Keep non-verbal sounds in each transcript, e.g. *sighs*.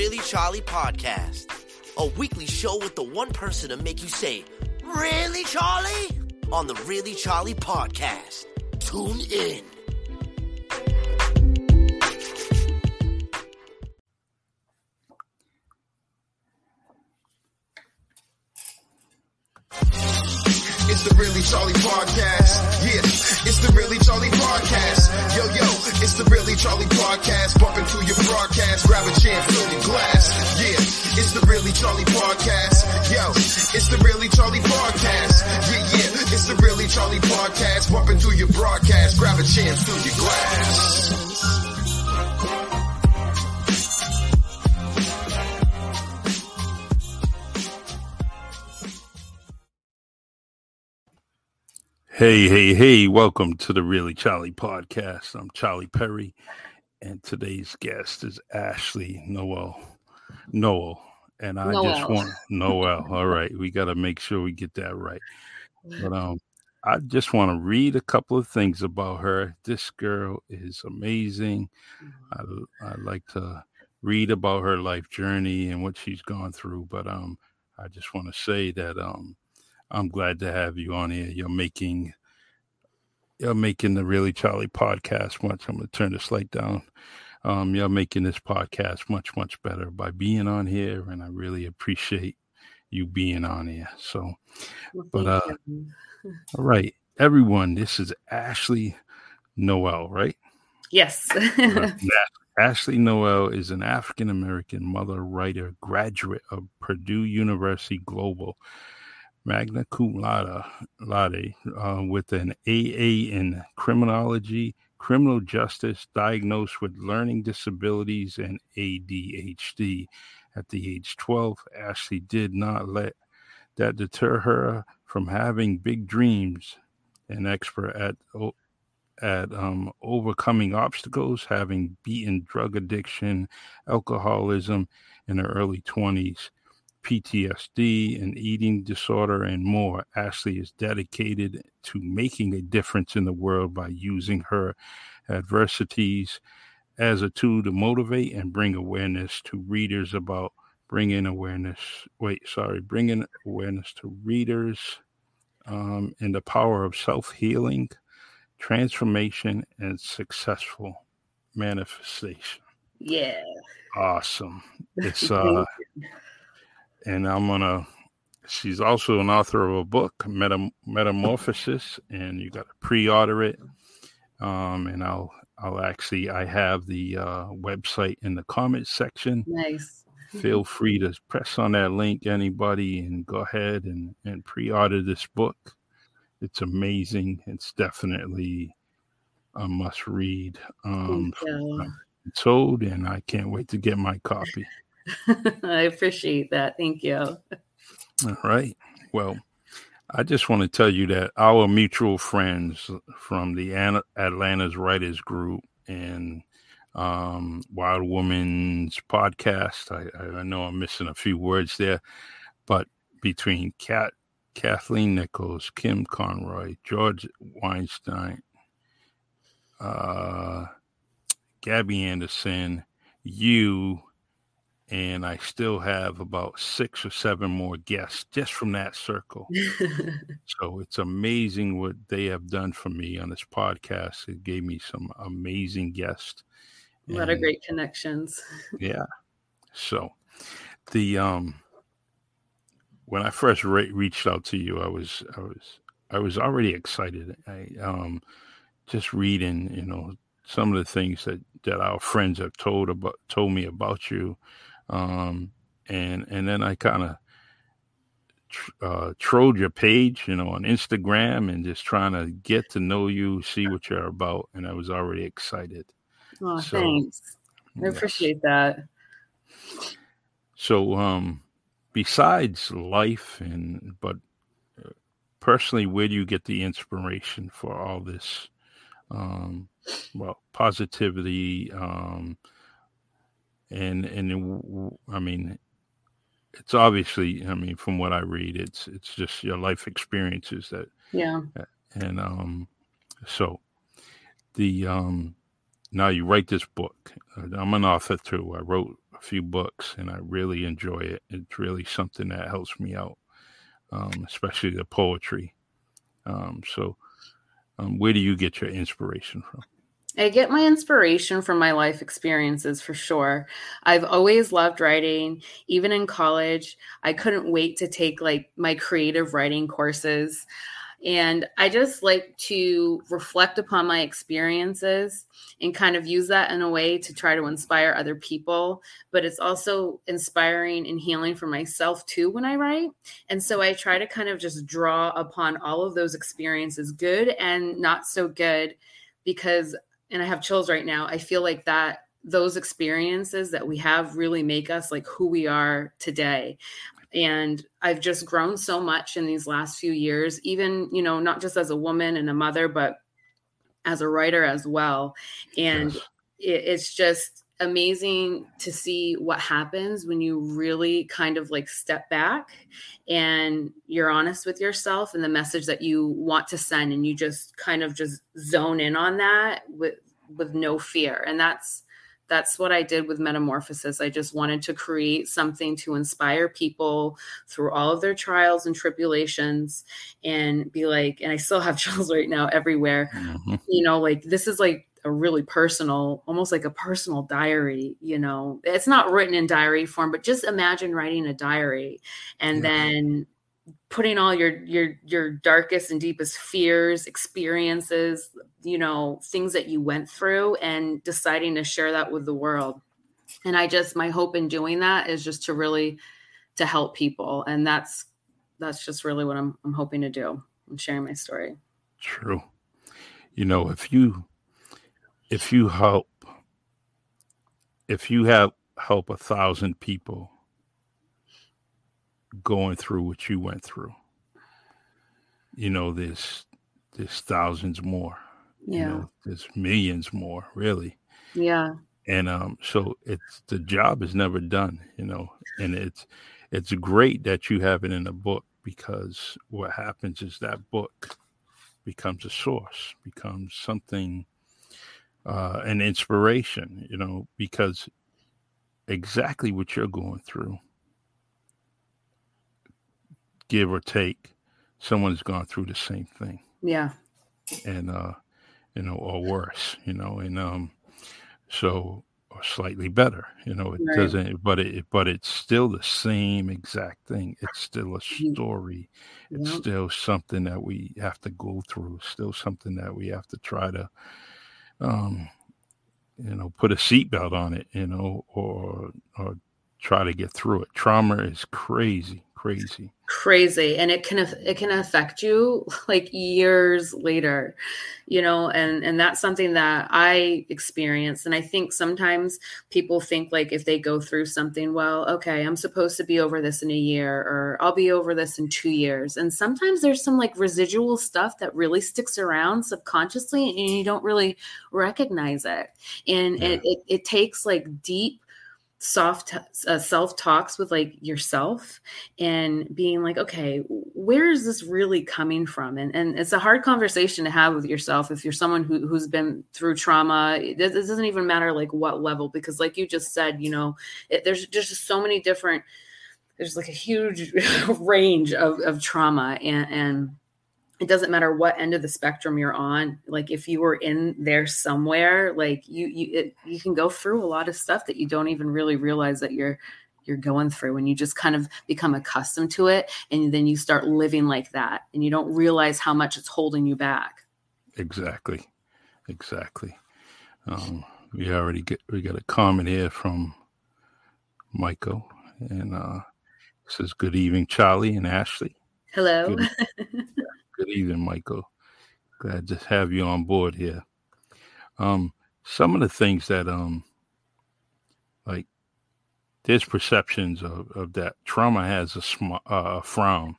Really Charlie podcast, a weekly show with the one person to make you say, Really Charlie? On the Really Charlie podcast. Tune in. It's the Really Charlie Podcast. Yeah, it's the Really Charlie Podcast. Yo, yo, it's the Really Charlie Podcast. Bump into your broadcast, grab a Podcast. Yo, it's the Really Charlie Podcast. Yeah, yeah, it's the Really Charlie Podcast. Bump into your broadcast, grab a chair, fill your glass. Hey, hey, hey, welcome to the Really Charlie podcast. I'm Charlie Perry, and today's guest is Ashley Noel. Noel. And I just want Noel. All right, we got to make sure we get that right. But um, I just want to read a couple of things about her. This girl is amazing. I, I like to read about her life journey and what she's gone through. But um, I just want to say that um, I'm glad to have you on here. You're making you're making the really Charlie podcast much. I'm gonna turn this light down. Um, y'all making this podcast much, much better by being on here, and I really appreciate you being on here. So, Well, But, uh, *laughs* all right, everyone, this is Ashley Noel, right? yes. Uh, *laughs* Ashley Noel is an African American mother, writer, graduate of Purdue University Global, magna cum laude, laude uh, with an AA in criminology, criminal justice, diagnosed with learning disabilities and ADHD. At the age 12, Ashley did not let that deter her from having big dreams. An expert at at um, overcoming obstacles, having beaten drug addiction, alcoholism in her early 20s, PTSD, and eating disorder, and more. Ashley is dedicated to making a difference in the world by using her adversities as a tool to motivate and bring awareness to readers about bringing awareness. Wait, sorry, bringing awareness to readers um, in the power of self healing transformation and successful manifestation yeah. awesome it's *laughs* uh and i'm gonna she's also an author of a book Metam- metamorphosis and you got to pre-order it. Um and i'll i'll actually i have the uh website in the comments section. Nice. feel free to press on that link anybody and go ahead and and pre-order this book. It's amazing. It's definitely a must read. Um told and i can't wait to get my copy *laughs* I appreciate that. Thank you. all right well i just want to tell you that our mutual friends from the atlanta's writers group and um wild woman's podcast I, I know i'm missing a few words there but between cat kathleen nichols kim conroy george weinstein uh gabby anderson you and i still have about six or seven more guests just from that circle *laughs* so it's amazing what they have done for me on this podcast it gave me some amazing guests a lot of great connections. *laughs* yeah. So the um when I first re- reached out to you, I was I was I was already excited. I um just reading, you know, some of the things that that our friends have told about told me about you, um, and and then I kind of tr- uh, trolled your page, you know, on Instagram, and just trying to get to know you, see what you're about, and I was already excited. Oh, So, thanks. I Yes. appreciate that. So, um, besides life and but uh, personally, where do you get the inspiration for all this? Um, well, positivity, um, and and it I mean, it's obviously, I mean, from what I read, it's it's just your life experiences that Yeah. and um so the um now you write this book. Uh, I'm an author too. I wrote a few books, and I really enjoy it. It's really something that helps me out, um, especially the poetry. Um, so, um, where do you get your inspiration from? I get my inspiration from my life experiences for sure. I've always loved writing, even in college. I couldn't wait to take like my creative writing courses. And I just like to reflect upon my experiences and kind of use that in a way to try to inspire other people. But it's also inspiring and healing for myself too when I write. And so I try to kind of just draw upon all of those experiences, good and not so good, because, and I have chills right now, I feel like that those experiences that we have really make us like who we are today and i've just grown so much in these last few years even you know not just as a woman and a mother but as a writer as well and Yes. it, it's just amazing to see what happens when you really kind of like step back and you're honest with yourself and the message that you want to send and you just kind of just zone in on that with with no fear and that's that's what I did with Metamorphosis. I just wanted to create something to inspire people through all of their trials and tribulations and be like, and I still have *laughs* chills right now everywhere. Mhm. You know, like this is like a really personal, almost like a personal diary. You know, it's not written in diary form, but just imagine writing a diary and Yeah. then putting all your your your darkest and deepest fears experiences you know things that you went through and deciding to share that with the world and i just my hope in doing that is just to really to help people and that's that's just really what i'm, I'm hoping to do i'm sharing my story True. You know, if you if you help if you have help a thousand people going through what you went through, you know, there's there's thousands more. You yeah know, there's millions more, really. yeah And um, so it's the job is never done, you know, and it's it's great that you have it in a book because what happens is that book becomes a source, becomes something, uh, an inspiration, you know, because exactly what you're going through, give or take, someone's gone through the same thing. Yeah. And uh you know or worse you know and um so or slightly better you know it Right. doesn't but it but it's still the same exact thing. It's still a Mhm. story. It's still something that we have to go through. Still something that we have to try to um you know put a seatbelt on it you know or or try to get through it. Trauma is crazy crazy crazy and it can it can affect you *laughs* like years later you know and and that's something that i experience and i think sometimes people think like if they go through something well okay i'm supposed to be over this in a year or i'll be over this in 2 years and sometimes there's some like residual stuff that really sticks around subconsciously and you don't really recognize it and Yeah. it, it it takes like deep soft uh, self talks with like yourself and being like okay where is this really coming from? And and it's a hard conversation to have with yourself if you're someone who, who's been through trauma. It, it doesn't even matter like what level because like you just said you know it, there's just so many different there's like a huge *laughs* range of, of trauma and and it doesn't matter what end of the spectrum you're on like if you were in there somewhere like you you it, you can go through a lot of stuff that you don't even really realize that you're you're going through and you just kind of become accustomed to it and then you start living like that and you don't realize how much it's holding you back Exactly, exactly. Um, we already get we got a comment here from Michael, and uh, says, "Good evening, Charlie and Ashley. hello *laughs* Good, evening, Michael. Glad to have you on board here. Um, some of the things that um, like there's perceptions of, of that trauma has a sm- uh, frown,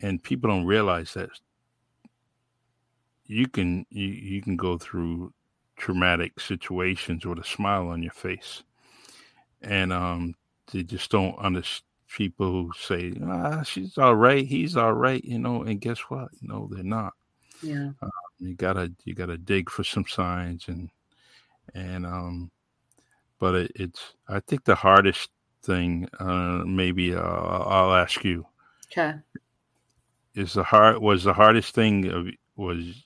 and people don't realize that you can you, you can go through traumatic situations with a smile on your face and um they just don't understand people who say ah she's all right he's all right you know and guess what no they're not yeah you gotta you gotta dig for some signs and and um, but it, it's I think the hardest thing, uh, maybe uh, I'll ask you. Okay. Is the hard was the hardest thing of, was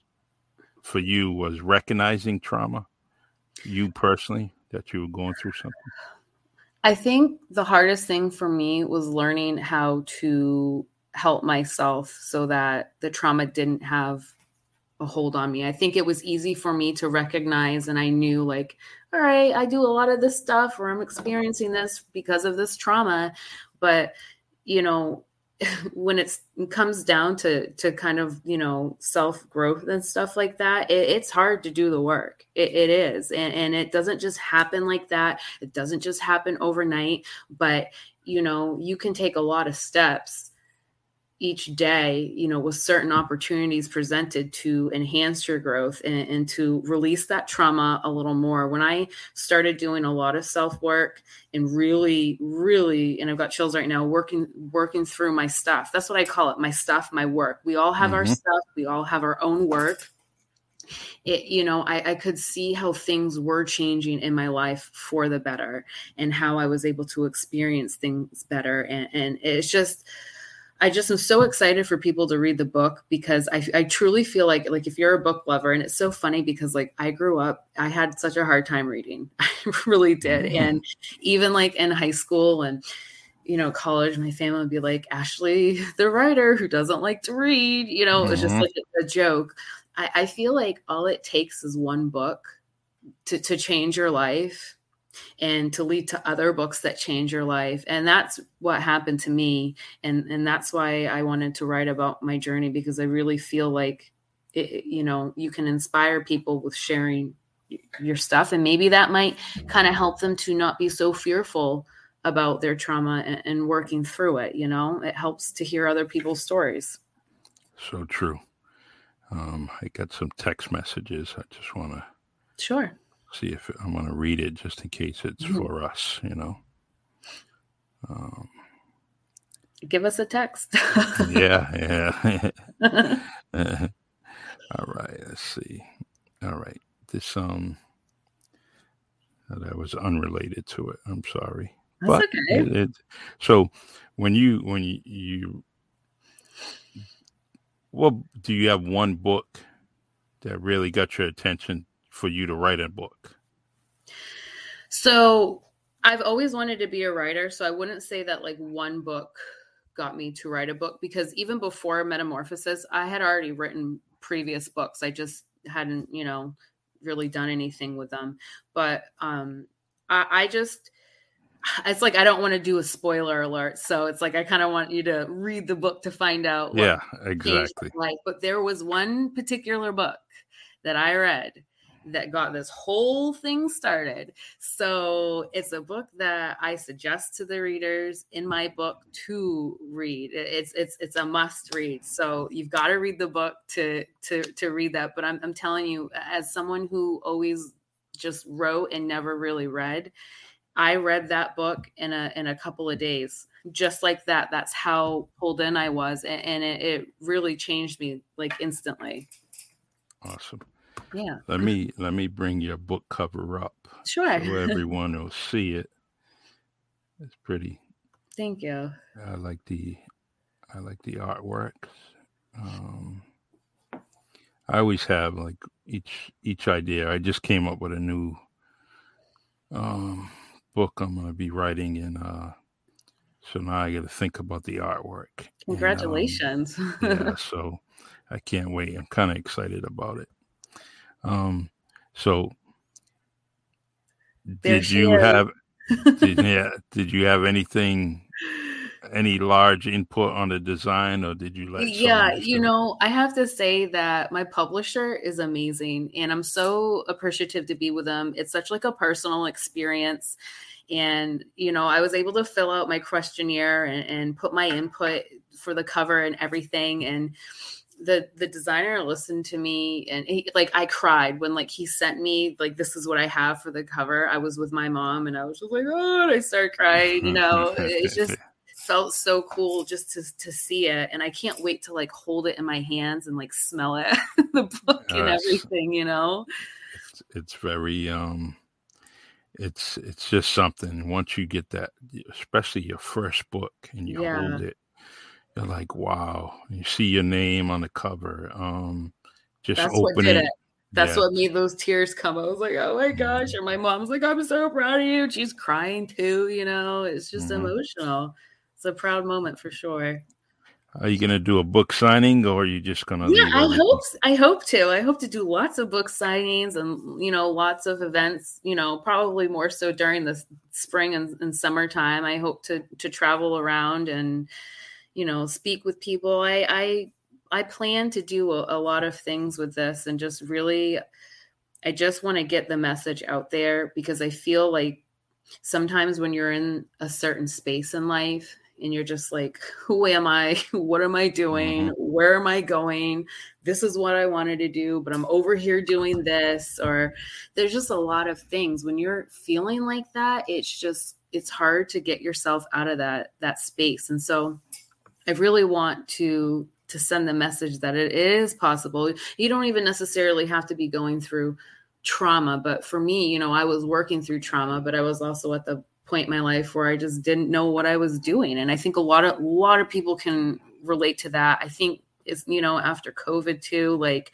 for you was recognizing trauma, you personally that you were going through something. I think the hardest thing for me was learning how to help myself so that the trauma didn't have a hold on me. I think it was easy for me to recognize, and I knew, like, all right, I do a lot of this stuff, or I'm experiencing this because of this trauma. But, you know, *laughs* when it comes down to to kind of you know self growth and stuff like that it, it's hard to do the work. It, it is. And, and it doesn't just happen like that. It doesn't just happen overnight. But you know you can take a lot of steps each day, you know, with certain opportunities presented to enhance your growth and, and, to release that trauma a little more. When I started doing a lot of self work and really, really, and I've got chills right now, working working through my stuff. That's what I call it, my stuff, my work. We all have mm-hmm. our stuff. We all have our own work. It, you know, I, I could see how things were changing in my life for the better, and how I was able to experience things better. And, and it's just I just am so excited for people to read the book because I, I truly feel like like if you're a book lover and it's so funny because like I grew up I had such a hard time reading *laughs* I really did mm-hmm. and even like in high school and you know college my family would be like Ashley *laughs* the writer who doesn't like to read you know it was just mm-hmm. like a, a joke I, I feel like all it takes is one book to to change your life and to lead to other books that change your life. And that's what happened to me. And and that's why i wanted to write about my journey because i really feel like it, you know you can inspire people with sharing your stuff. And maybe that might kind of help them to not be so fearful about their trauma and, and working through it you know? It helps to hear other people's stories. So true. Um, i got some text messages. I just want to sure see if I'm going to read it just in case it's mm-hmm. for us, you know. Um, Give us a text. yeah, yeah. *laughs* *laughs* All right, let's see. All right, this um, that was unrelated to it. I'm sorry, That's but okay. It, it, so when you when you, you well, do you have one book that really got your attention for you to write a book? So I've always wanted to be a writer. So I wouldn't say that like one book got me to write a book because even before Metamorphosis, I had already written previous books. I just hadn't, you know, really done anything with them. But um I, I just it's like I don't want to do a spoiler alert. So it's like I kind of want you to read the book to find out. yeah, exactly. Like, but there was one particular book that I read that got this whole thing started. So it's a book that I suggest to the readers in my book to read. It's it's it's a must read. So you've got to read the book to to to read that. But I'm I'm telling you, as someone who always just wrote and never really read, I read that book in a in a couple of days. Just like that. That's how pulled in I was. And, and it, it really changed me like instantly. Awesome. Yeah. Let me let me bring your book cover up. Sure. So *laughs* everyone will see it. It's pretty. Thank you. I like the I like the artwork. Um I always have like each each idea. I just came up with a new um book I'm gonna be writing and uh so now I gotta think about the artwork. Congratulations. And, um, *laughs* yeah, so I can't wait. I'm kind of excited about it. Um, so there did you is. have *laughs* did, yeah, did you have anything any large input on the design or did you let yeah you know i have to say that my publisher is amazing and i'm so appreciative to be with them it's such like a personal experience and you know i was able to fill out my questionnaire and, and put my input for the cover and everything and the the designer listened to me and he, like I cried when like he sent me like this is what I have for the cover. I was with my mom and I was just like oh and I started crying. You know, it just *laughs* felt so cool just to to see it and I can't wait to like hold it in my hands and like smell it *laughs* the book and everything. You know. it's it's very um it's it's just something once you get that especially your first book and you Yeah. hold it you're like wow you see your name on the cover um just That's what opening. That's yeah. what made those tears come. I was like, oh my gosh. And my mom's like, I'm so proud of you. She's crying too, you know. It's just Mhm. emotional. It's a proud moment for sure. are you gonna do a book signing or are you just gonna Yeah, I hope I hope to. I hope to do lots of book signings and you know lots of events. You know, probably more so during the spring and, and summertime. I hope to to travel around and you know speak with people. I I I plan to do a, a lot of things with this and just really. I just want to get the message out there because I feel like sometimes when you're in a certain space in life and you're just like, who am I? *laughs* What am I doing? Mm-hmm. Where am I going? This is what I wanted to do, but I'm over here doing this. Or there's just a lot of things when you're feeling like that. It's just, it's hard to get yourself out of that that space. And so I really want to to send the message that it is possible. You don't even necessarily have to be going through trauma, but for me, you know, I was working through trauma, but I was also at the point in my life where I just didn't know what I was doing. And I think a lot of a lot of people can relate to that. I think it's you know, after COVID too, like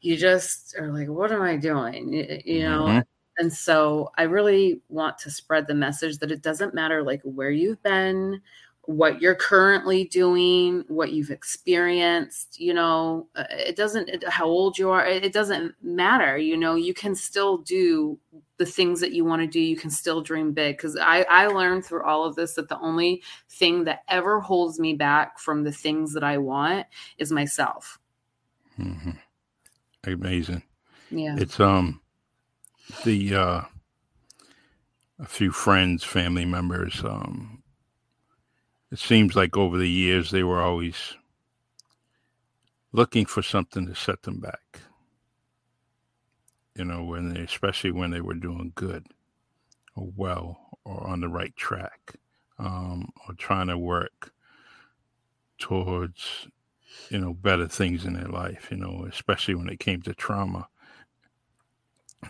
you just are like, what am I doing? You know, Mhm. and so I really want to spread the message that it doesn't matter like where you've been, what you're currently doing, what you've experienced, you know, uh, it doesn't it- how old you are, it it doesn't matter, you know, you can still do the things that you want to do, you can still dream big cuz I I learned through all of this that the only thing that ever holds me back from the things that I want is myself. Mhm. amazing Yeah. it's um the uh a few friends family members um it seems like over the years they were always looking for something to set them back. You know when they especially when they were doing good or well or on the right track um or trying to work towards you know better things in their life you know especially when it came to trauma.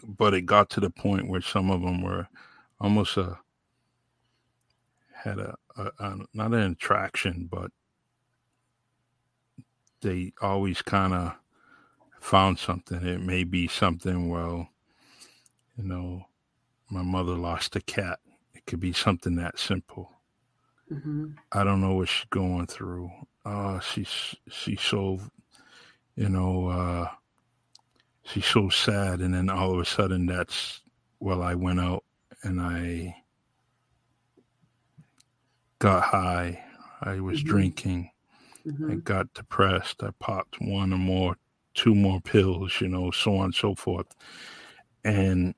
But it got to the point where some of them were almost a had a, a, a not an attraction but they always kind of found something it may be something well you know my mother lost a cat it could be something that simple Mhm. I don't know what she's going through. Uh, she's she's so, you know, uh, she's so sad, and then all of a sudden, that's well, I went out and I got high. I was Mhm. drinking. I Mhm. got depressed. I popped one or more, two more pills, you know, so on and so forth. And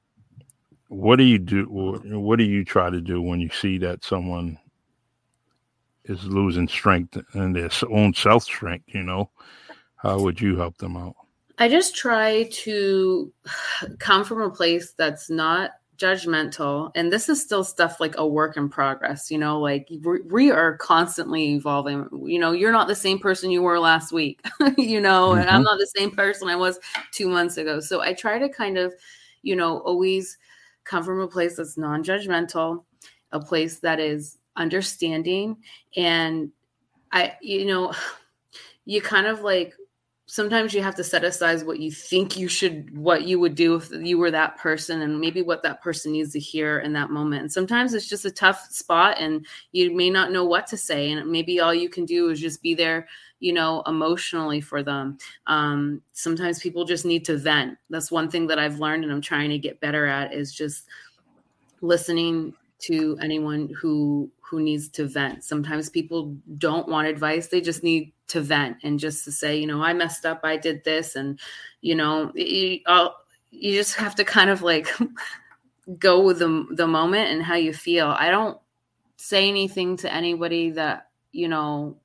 what do you do? Or what do you try to do when you see that someone is losing strength and their own self strength? You know, how would you help them out? I just try to *sighs* come from a place that's not judgmental. And this is still stuff like a work in progress, you know, like we, we are constantly evolving. You know, you're not the same person you were last week, *laughs* you know, and I'm Mhm. not the same person I was two months ago. So I try to kind of, you know, always come from a place that's non judgmental, a place that is understanding. And I, you know, *sighs* you kind of like sometimes you have to set aside what you think you should what you would do if you were that person and maybe what that person needs to hear in that moment. And sometimes it's just a tough spot and you may not know what to say and maybe all you can do is just be there you know emotionally for them. Um, sometimes people just need to vent. That's one thing that i've learned and i'm trying to get better at is just listening to anyone who who needs to vent. Sometimes people don't want advice they just need to vent and just to say you know i messed up i did this and you know you, you just have to kind of like *laughs* go with the, the moment and how you feel. I don't say anything to anybody that you know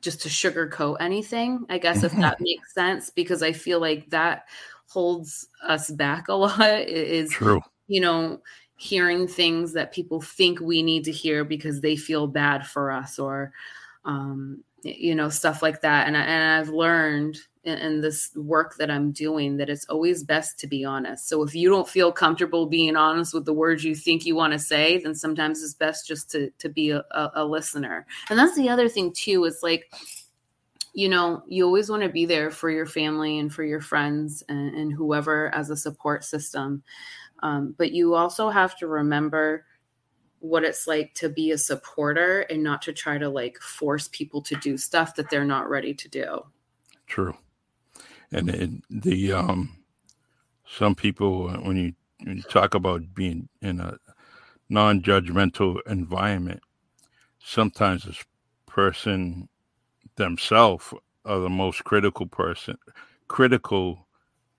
just to sugarcoat anything i guess if that *laughs* makes sense because i feel like that holds us back a lot. Is True. you know hearing things that people think we need to hear because they feel bad for us or um, you know stuff like that and, I, and i've learned in, in this work that I'm doing that it's always best to be honest. So if you don't feel comfortable being honest with the words you think you want to say, then sometimes it's best just to to be a, a, a listener. And that's the other thing too. Is like you know, you always want to be there for your family and for your friends and, and whoever as a support system. Um, but you also have to remember what it's like to be a supporter and not to try to like force people to do stuff that they're not ready to do. True. And it, the um some people uh, when you when you talk about being in a non-judgmental environment, sometimes this person themselves are the most critical person, critical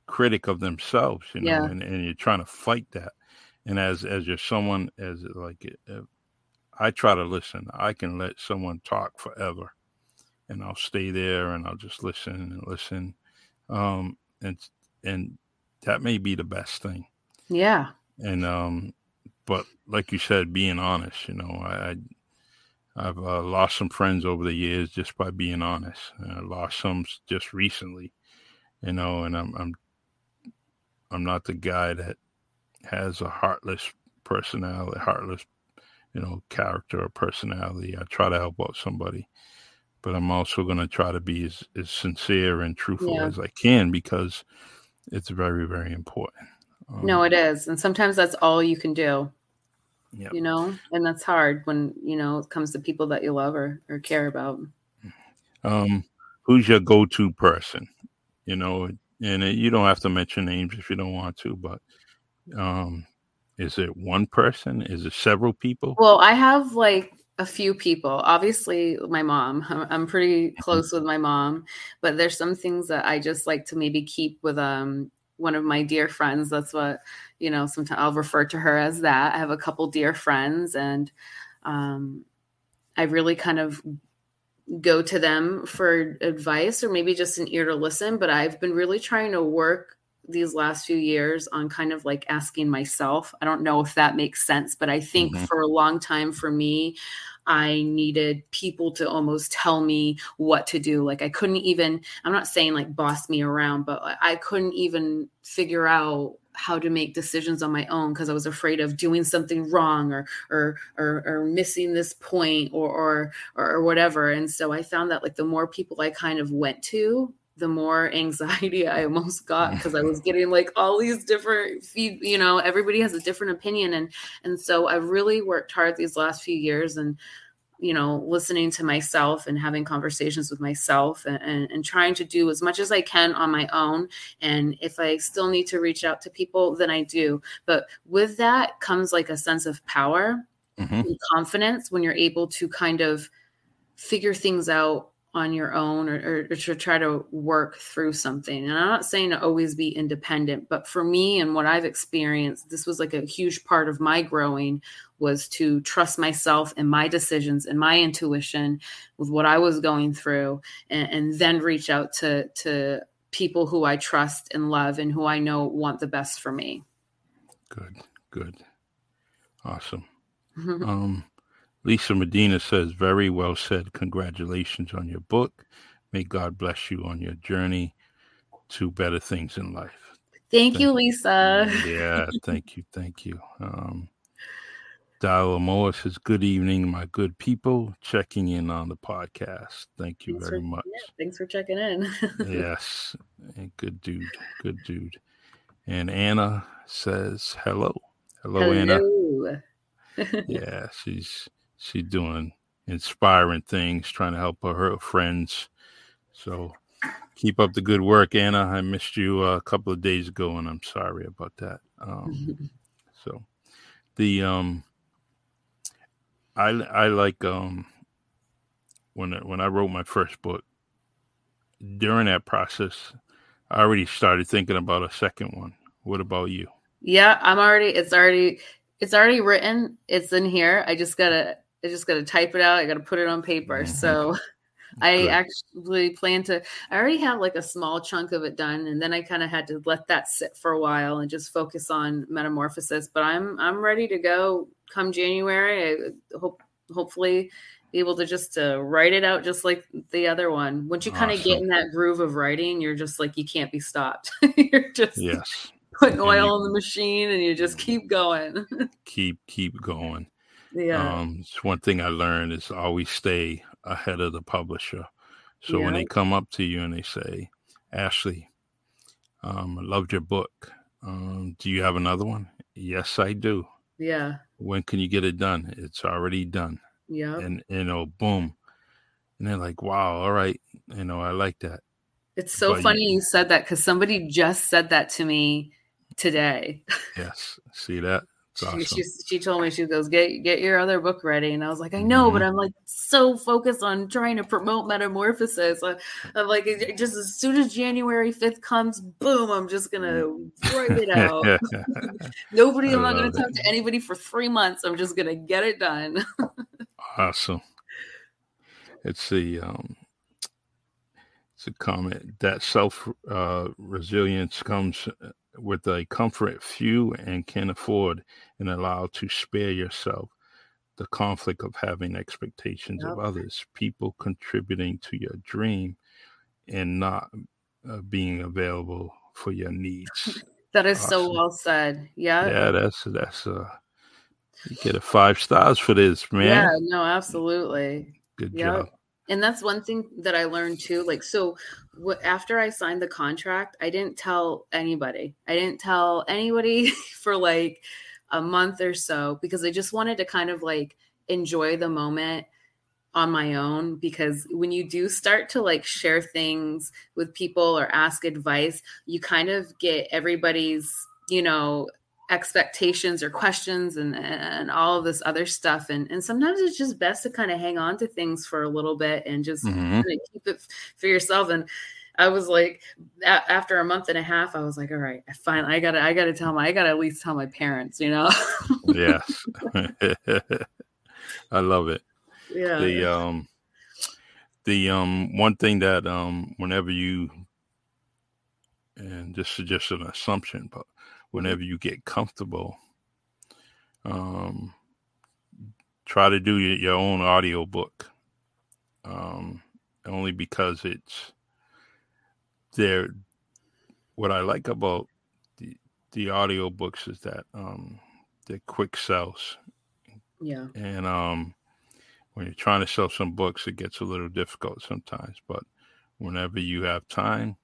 critic of themselves, you know, Yeah. and, and you're trying to fight that. And as as you're someone as like uh, I try to listen, I can let someone talk forever, and I'll stay there and I'll just listen and listen, um, and and that may be the best thing. Yeah. And um, but like you said, being honest, you know, I, I I've uh, lost some friends over the years just by being honest. And I lost some just recently, you know, and I'm I'm I'm not the guy that has a heartless personality, heartless, you know, character or personality. I try to help out somebody, but I'm also going to try to be as, as sincere and truthful Yeah. as I can because it's very, very important. Um, No, it is. And sometimes that's all you can do, yeah. you know, and that's hard when, you know, it comes to people that you love or, or care about. um, who's your go-to person you know and it, you don't have to mention names if you don't want to but um, is it one person is it several people Well, I have like a few people. Obviously, my mom. I'm, I'm pretty close with my mom, but there's some things that I just like to maybe keep with um one of my dear friends. That's what you know. Sometimes I'll refer to her as that. I have a couple dear friends, and um, I really kind of go to them for advice or maybe just an ear to listen. But I've been really trying to work these last few years on kind of like asking myself. I don't know if that makes sense, but I think Mhm. for a long time for me, I needed people to almost tell me what to do. Like I couldn't even, I'm not saying like boss me around, but I couldn't even figure out how to make decisions on my own because I was afraid of doing something wrong or or or, or missing this point or, or or whatever. And so I found that like the more people I kind of went to, the more *laughs* anxiety I almost got because I was *laughs* getting like all these different feed, you know, everybody has a different opinion. And and so I've really worked hard these last few years and you know, listening to myself and having conversations with myself and, and, and trying to do as much as I can on my own. And if I still need to reach out to people, then I do. But with that comes like a sense of power Mhm. and confidence when you're able to kind of figure things out on your own or, or, to try to work through something. And I'm not saying to always be independent, but for me and what I've experienced, this was like a huge part of my growing was to trust myself and my decisions and my intuition with what I was going through and, and then reach out to to people who I trust and love and who I know want the best for me. good good awesome *laughs* um, lisa medina says very well said congratulations on your book may god bless you on your journey to better things in life Thank you, Lisa. yeah, thank you, thank you. Um, Dial Moore says, "Good evening, my good people. Checking in on the podcast. Thank you Thanks very for- much. Yeah, thanks for checking in. *laughs* yes, and good dude, good dude." And Anna says, "Hello, hello, Anna. *laughs* Yeah, she's she's doing inspiring things, trying to help her, her friends. So." Keep up the good work, Anna. I missed you uh, a couple of days ago, and I'm sorry about that. Um, *laughs* So the um I I like um when when I wrote my first book during that process I already started thinking about a second one. What about you? yeah, I'm already it's already it's already written. It's in here. I just gotta I just gotta type it out. I gotta put it on paper. Mhm. So I Good. actually plan to I already have like a small chunk of it done and then I kind of had to let that sit for a while and just focus on metamorphosis. But I'm I'm ready to go come January. I hope hopefully able to just to write it out just like the other one. Once you kind of get in that groove of writing, you're just like you can't be stopped. *laughs* you're just Yes. putting oil you- in the machine and you just keep going. *laughs* Keep keep going. Yeah. Um, it's one thing I learned is always stay ahead of the publisher. So when they come up to you and they say, Ashley, um, I loved your book. Um, do you have another one? Yes, I do. yeah. When can you get it done? It's already done. Yeah. And you know, boom. And they're like, Wow, all right. You know, I like that. It's so but you- funny you said that because somebody just said that to me today. Yes. See that? She, she, she told me she goes get get your other book ready. And i was like i know Mm-hmm. but i'm like so focused on trying to promote metamorphosis. I, i'm like just as soon as january 5th comes boom i'm just gonna write it out. *laughs* Nobody I i'm not gonna love talk to anybody for three months. I'm just gonna get it done. Awesome. It's the um, it's a comment that self uh, resilience comes uh, with a comfort few and can afford, and allow to spare yourself the conflict of having expectations of others, people contributing to your dream, and not uh, being available for your needs. *laughs* that is so well said yeah yeah, that's that's uh, you get a five stars for this, man. yeah no absolutely Good Yep. job. And that's one thing that i learned too like so after i signed the contract i didn't tell anybody. I didn't tell anybody *laughs* for like a month or so because i just wanted to kind of like enjoy the moment on my own because when you do start to like share things with people or ask advice you kind of get everybody's you know expectations or questions and and all of this other stuff and and sometimes it's just best to kind of hang on to things for a little bit and just Mhm. kind of keep it for yourself and I was like, a- after a month and a half, I was like, all right, I finally, I gotta, I gotta tell my, I gotta at least tell my parents, you know? yes *laughs* *laughs* i love it yeah. the um the um one thing that um whenever you and this is just an assumption but whenever you get comfortable um try to do your, own audio book um only because it's there what i like about the the audio books is that um they're quick sells yeah. and um when you're trying to sell some books it gets a little difficult sometimes but whenever you have time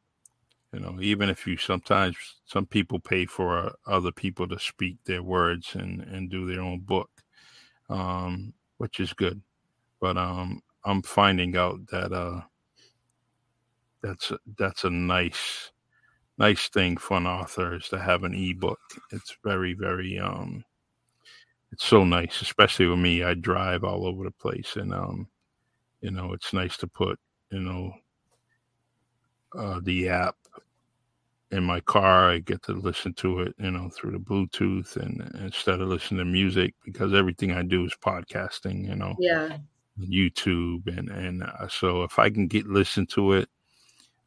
you know even if you sometimes some people pay for uh, other people to speak their words and and do their own book um which is good but um i'm finding out that uh that's that's a nice nice thing for an author is to have an ebook it's very very um it's so nice, especially with me. I drive all over the place, and um, you know, it's nice to put you know uh, the app in my car. I get to listen to it, you know, through the Bluetooth, and instead of listening to music, because everything I do is podcasting, you know, Yeah. YouTube, and and uh, so if I can get listen to it,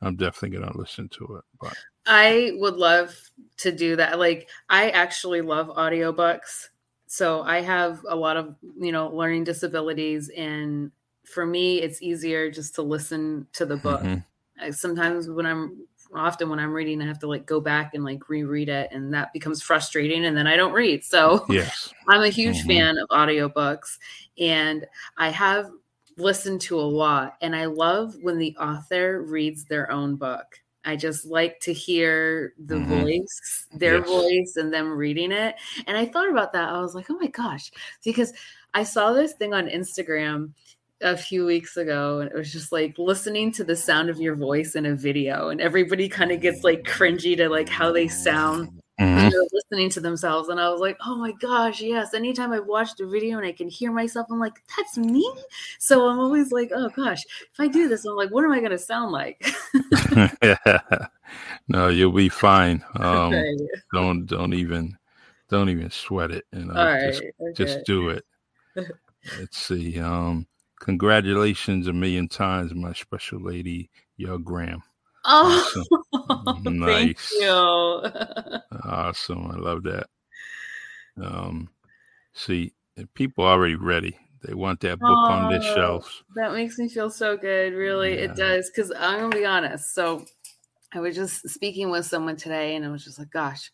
I'm definitely gonna listen to it. But I would love to do that. Like, I actually love audiobooks. So I have a lot of, you know, learning disabilities. And for me, it's easier just to listen to the book. Mhm. I, sometimes when I'm often when I'm reading, I have to like go back and like reread it, and that becomes frustrating. And then I don't read. So yes, *laughs* I'm a huge Mhm. fan of audiobooks and I have listened to a lot and I love when the author reads their own book. I just like to hear the Mhm. voice, their Yes. voice, and them reading it. And I thought about that. I was like, oh my gosh, because I saw this thing on Instagram a few weeks ago and it was just like listening to the sound of your voice in a video and everybody kind of gets like cringy to like how they sound Mhm. they're listening to themselves. And I was like, oh my gosh, yes. Anytime I've watched a video and I can hear myself, I'm like, that's me. So I'm always like, oh gosh, if I do this, I'm like, what am I going to sound like? *laughs* no, you'll be fine. *laughs* Um, okay. don't don't even don't even sweat it. You know, All right. just okay. just do it. *laughs* Let's see. Um, congratulations a million times, my special lady, your Graham. oh, Awesome. *laughs* thank you. *laughs* Awesome. I love that. Um, see, if people already ready. They want that book on their Oh, shelves. That makes me feel so good. Really, Yeah. it does. Because I'm gonna be honest. So I was just speaking with someone today, and I was just like, "Gosh."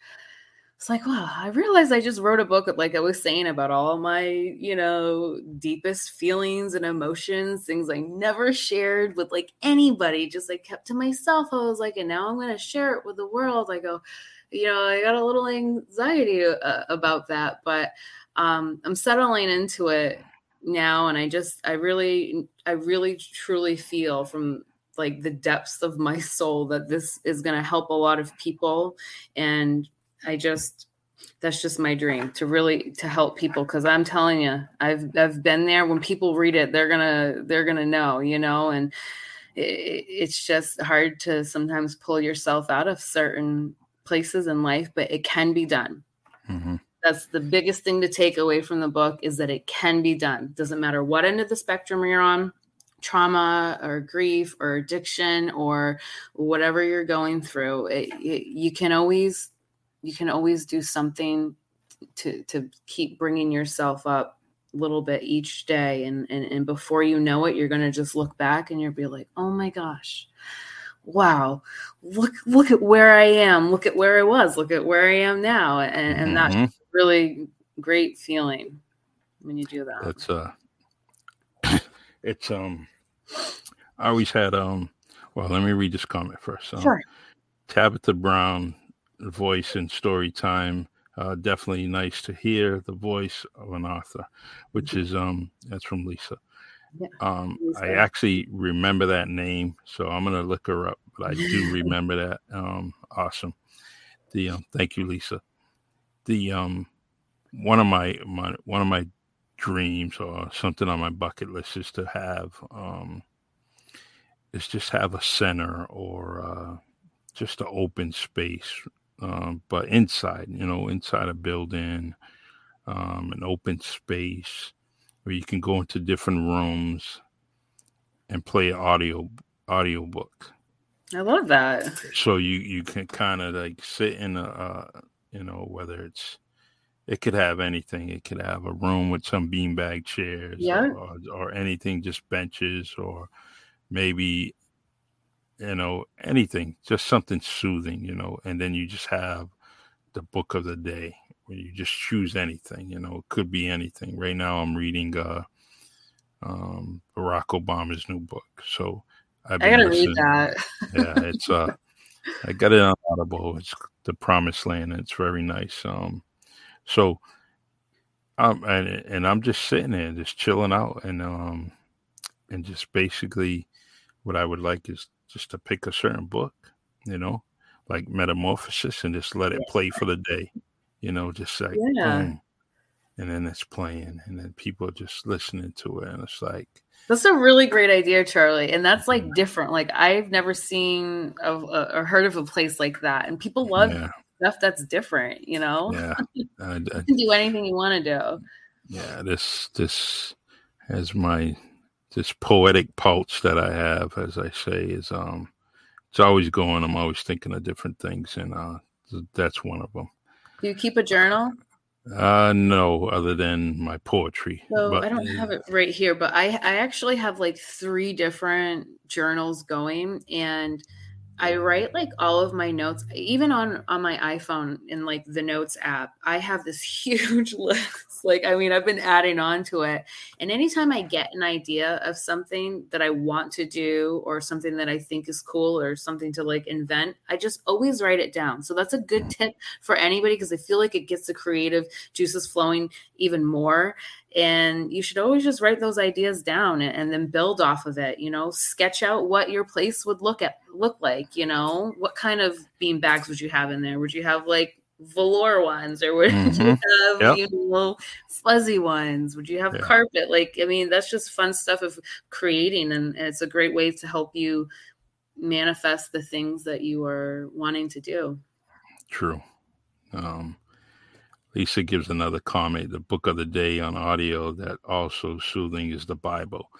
It's like, wow, I realized I just wrote a book, like I was saying, about all my, you know, deepest feelings and emotions, things I never shared with like anybody, just like kept to myself. I was like, and now I'm going to share it with the world. I go, you know, I got a little anxiety uh, about that, but um, I'm settling into it now. And I just, I really, I really truly feel from like the depths of my soul that this is going to help a lot of people. And I just, that's just my dream to really to help people because i'm telling you i've i've been there. When people read it they're gonna they're gonna know you know? And it, it's just hard to sometimes pull yourself out of certain places in life but it can be done. Mhm. that's the biggest thing to take away from the book is that it can be done. Doesn't matter what end of the spectrum you're on trauma or grief or addiction or whatever you're going through it, it- you can always you can always do something to to keep bringing yourself up a little bit each day. And and, and before you know it you're going to just look back and you'll be like oh my gosh. Wow. Look look at where i am. Look at where i was. Look at where i am now. And, and that's Mhm. really great feeling when you do that. That's uh, *coughs* it's um, I always had um. Well, let me read this comment first. Um, sure. Tabitha Brown voice in story time. Uh, definitely nice to hear the voice of an author, which is um that's from Lisa. Yeah, Um, I actually remember that name, so I'm gonna look her up. But I do *laughs* remember that. Um, awesome. The um, thank you, Lisa. The um, one of my my one of my dreams or something on my bucket list is to have um, is just have a center or uh, just an open space, um, but inside, you know, inside a building, um, an open space where you can go into different rooms and play audio audio book. i love that So you you can kind of like sit in a uh, you know whether it's it could have anything. It could have a room with some beanbag chairs, Yeah. or, or anything, just benches, or maybe you know anything, just something soothing, you know. And then you just have the book of the day where you just choose anything, you know. It could be anything. Right now, I'm reading uh, um, Barack Obama's new book, so I've I gotta read that yeah, it's uh I got it on Audible. It's the promised land it's very nice. Um so um and and I'm just sitting there just chilling out and um and just basically what I would like is just to pick a certain book, you know, like Metamorphosis and just let it play for the day. You know, just like Yeah. And then it's playing and then people are just listening to it and it's like That's a really great idea, Charlie. And that's like different. Like I've never seen of uh, or heard of a place like that. And people love yeah, stuff that's different, you know? yeah. I, *laughs* I You can do anything you want to do. yeah this this has my this poetic pulse that i have as i say is um it's always going i'm always thinking of different things and uh that's one of them Do you keep a journal? uh no other than my poetry So but I don't have it right here, but I I actually have like three different journals going and I write like all of my notes even on on my iPhone in like the notes app. I have this *laughs* huge list. Like I mean, I've been adding on to it. And anytime I get an idea of something that I want to do or something that I think is cool or something to like invent, I just always write it down. So that's a good tip for anybody because I feel like it gets the creative juices flowing even more and you should always just write those ideas down and, and then build off of it you know? Sketch out what your place would look at look like you know? What kind of bean bags would you have in there? Would you have like velour ones or would *laughs* you Mhm. have Yep. you know fuzzy ones? Would you have Yeah. carpet? Like i mean that's just fun stuff of creating and it's a great way to help you manifest the things that you are wanting to do. True. Um lisa gives another comment the book of the day on audio that also soothing is the bible.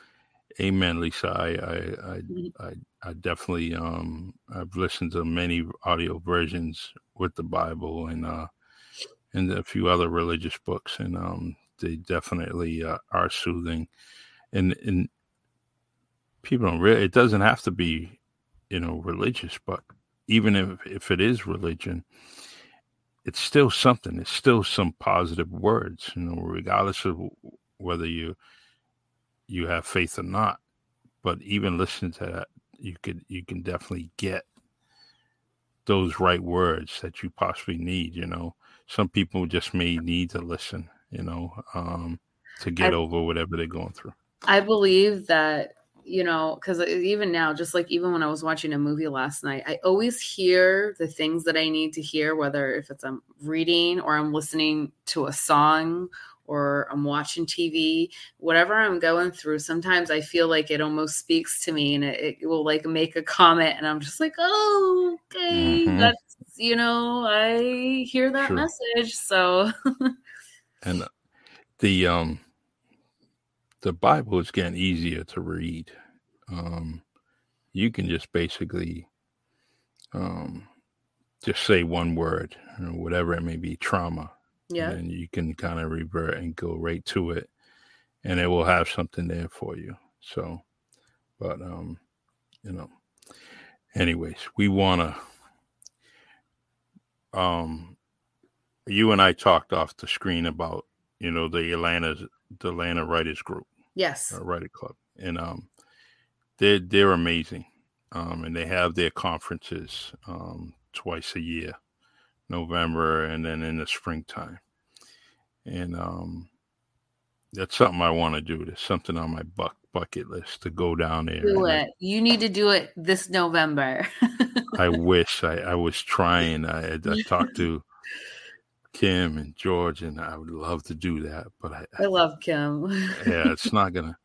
Amen lisa. I i i, I, I definitely um i've listened to many audio versions with the bible and uh and a few other religious books and um they definitely uh, are soothing, and and people don't really. It doesn't have to be, you know, religious, but even if if it is religion, it's still something. It's still some positive words, you know, regardless of whether you you have faith or not. But even listening to that, you could you can definitely get those right words that you possibly need. You know, some people just may need to listen. You know, um, to get I, over whatever they're going through. I believe that you know, because even now, just like even when I was watching a movie last night, I always hear the things that I need to hear, whether if it's I'm reading or I'm listening to a song or I'm watching TV, whatever I'm going through, sometimes I feel like it almost speaks to me and it, it will like make a comment and I'm just like, oh, okay, mm-hmm. that's, you know, I hear that sure. message. So, and the, um, the Bible is getting easier to read. Um, you can just basically, um, just say one word, you know, whatever it may be, trauma, yeah. And you can kind of revert and go right to it and it will have something there for you. So, but, um, you know, anyways, we want to, um, you and I talked off the screen about, you know, the Atlanta, the Atlanta Writers Group. Yes. Uh, Writer Club. And, um, they're, they're amazing. Um, and they have their conferences, um, twice a year. November and then in the springtime. And um, that's something I want to do. There's something on my buck bucket list to go down there. Do it. I, you need to do it this November. *laughs* I wish I, I was trying. I, I talked to Kim and George, and I would love to do that, but I, I love Kim. yeah, it's not *laughs* gonna.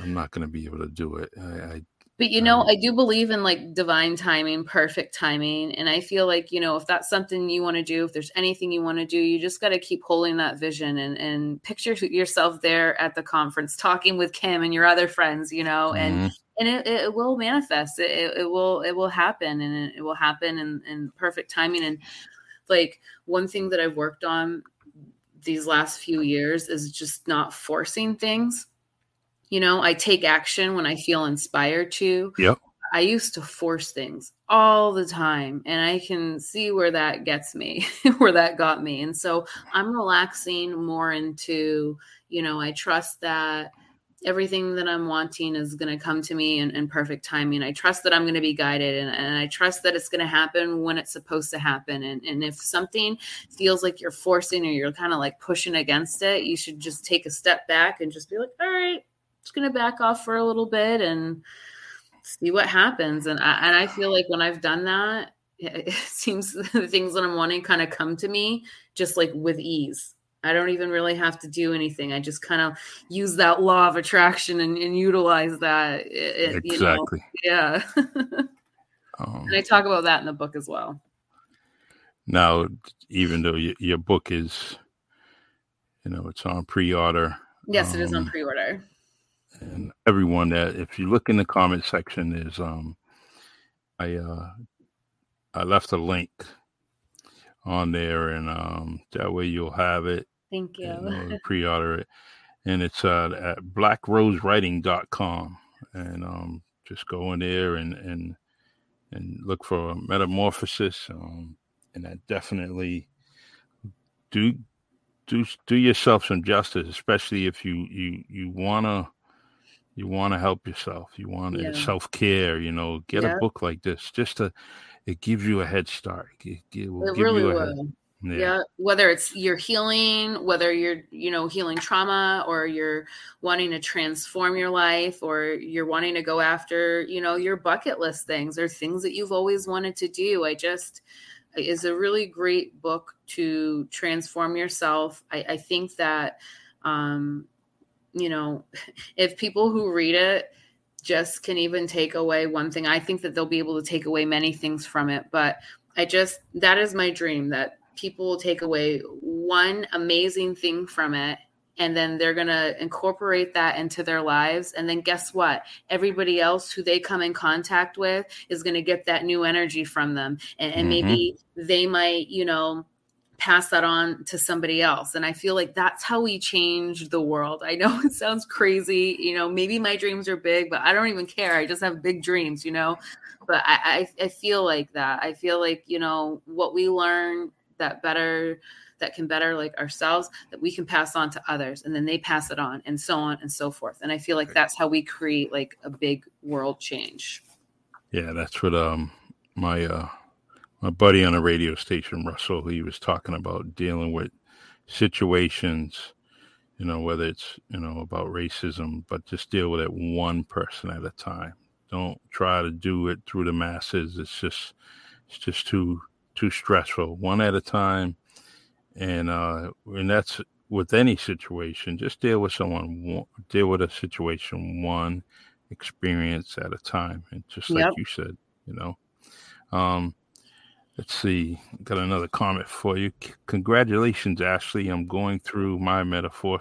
I'm not gonna be able to do it. I, I but you know, I do believe in like divine timing, perfect timing. And I feel like, you know, if that's something you want to do, if there's anything you want to do, you just got to keep holding that vision and, and picture yourself there at the conference talking with Kim and your other friends, you know, and mm-hmm. and it, it will manifest. It, it will it will happen and it will happen in, in perfect timing. And like one thing that I've worked on these last few years is just not forcing things you know, I take action when I feel inspired to. Yep. I used to force things all the time, and I can see where that gets me, *laughs* where that got me. And so I'm relaxing more into, you know, I trust that everything that I'm wanting is going to come to me in, in, perfect timing. I trust that I'm going to be guided and, and I trust that it's going to happen when it's supposed to happen. And, and if something feels like you're forcing or you're kind of like pushing against it, you should just take a step back and just be like, all right, just going to back off for a little bit and see what happens. And I, and I feel like when I've done that, *laughs* it, seems *laughs* the things that I'm wanting kind of come to me just like with ease. I don't even really have to do anything. I just kind of use that law of attraction and, and utilize that. It, exactly. You know? Yeah. um, *laughs* and I talk about that in the book as well. Now, even though your, your book is, you know, it's on pre-order. Yes, um, it is on um, pre-order and everyone that if you look in the comment section is um I uh I left a link on there and um that way you'll have it. Thank you. And, uh, *laughs* pre-order it. And it's uh at blackrosewriting.com and um just go in there and and and look for metamorphosis um and that definitely do do do yourself some justice especially if you you you want to you want to help yourself you want yeah. self-care you know get yeah. a book like this just to it gives you a head start it, it will it give really you a will. Head, yeah. yeah. whether it's you're healing whether you're you know healing trauma or you're wanting to transform your life or you're wanting to go after you know your bucket list things or things that you've always wanted to do i just is a really great book to transform yourself i, I think that um you know, *laughs* if people who read it just can even take away one thing, I think that they'll be able to take away many things from it. But I just, that is my dream that people will take away one amazing thing from it and then they're going to incorporate that into their lives and then guess what everybody else who they come in contact with is going to get that new energy from them and, and mm-hmm. maybe they might you know pass that on to somebody else. And I feel like that's how we change the world. I know *laughs* it sounds crazy, you know, maybe my dreams are big, but I don't even care. I just have big dreams, you know. But I, I, I feel like that. I feel like, you know, what we learn that better that can better like ourselves that we can pass on to others and then they pass it on and so on and so forth and i feel like that's how we create like a big world change yeah that's what um my uh my buddy on a radio station, Russell, he was talking about dealing with situations, you know, whether it's, you know, about racism, but just deal with it one person at a time. Don't try to do it through the masses. It's just, it's just too, too stressful. One at a time. And, uh, and that's with any situation, just deal with someone, deal with a situation one experience at a time. And just like yep. you said, you know, um, Let's see. Got another comment for you. C- Congratulations, Ashley. I'm going through my metaphor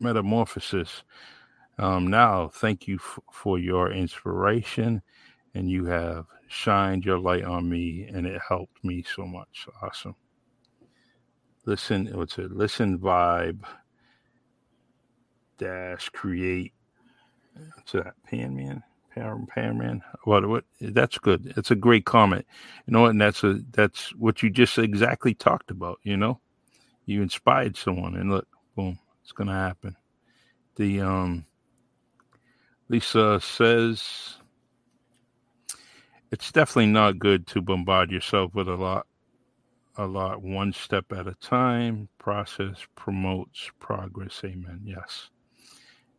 metamorphosis. Um, now, thank you f- for your inspiration, and you have shined your light on me, and it helped me so much. Awesome. Listen, what's it? Listen, vibe dash create. What's that? Pan man. Paraman. What? What? That's good. It's a great comment. You know, and that's a that's what you just exactly talked about. You know, you inspired someone, and look, boom, it's gonna happen. The um, Lisa says it's definitely not good to bombard yourself with a lot, a lot, one step at a time. Process promotes progress. Amen. Yes.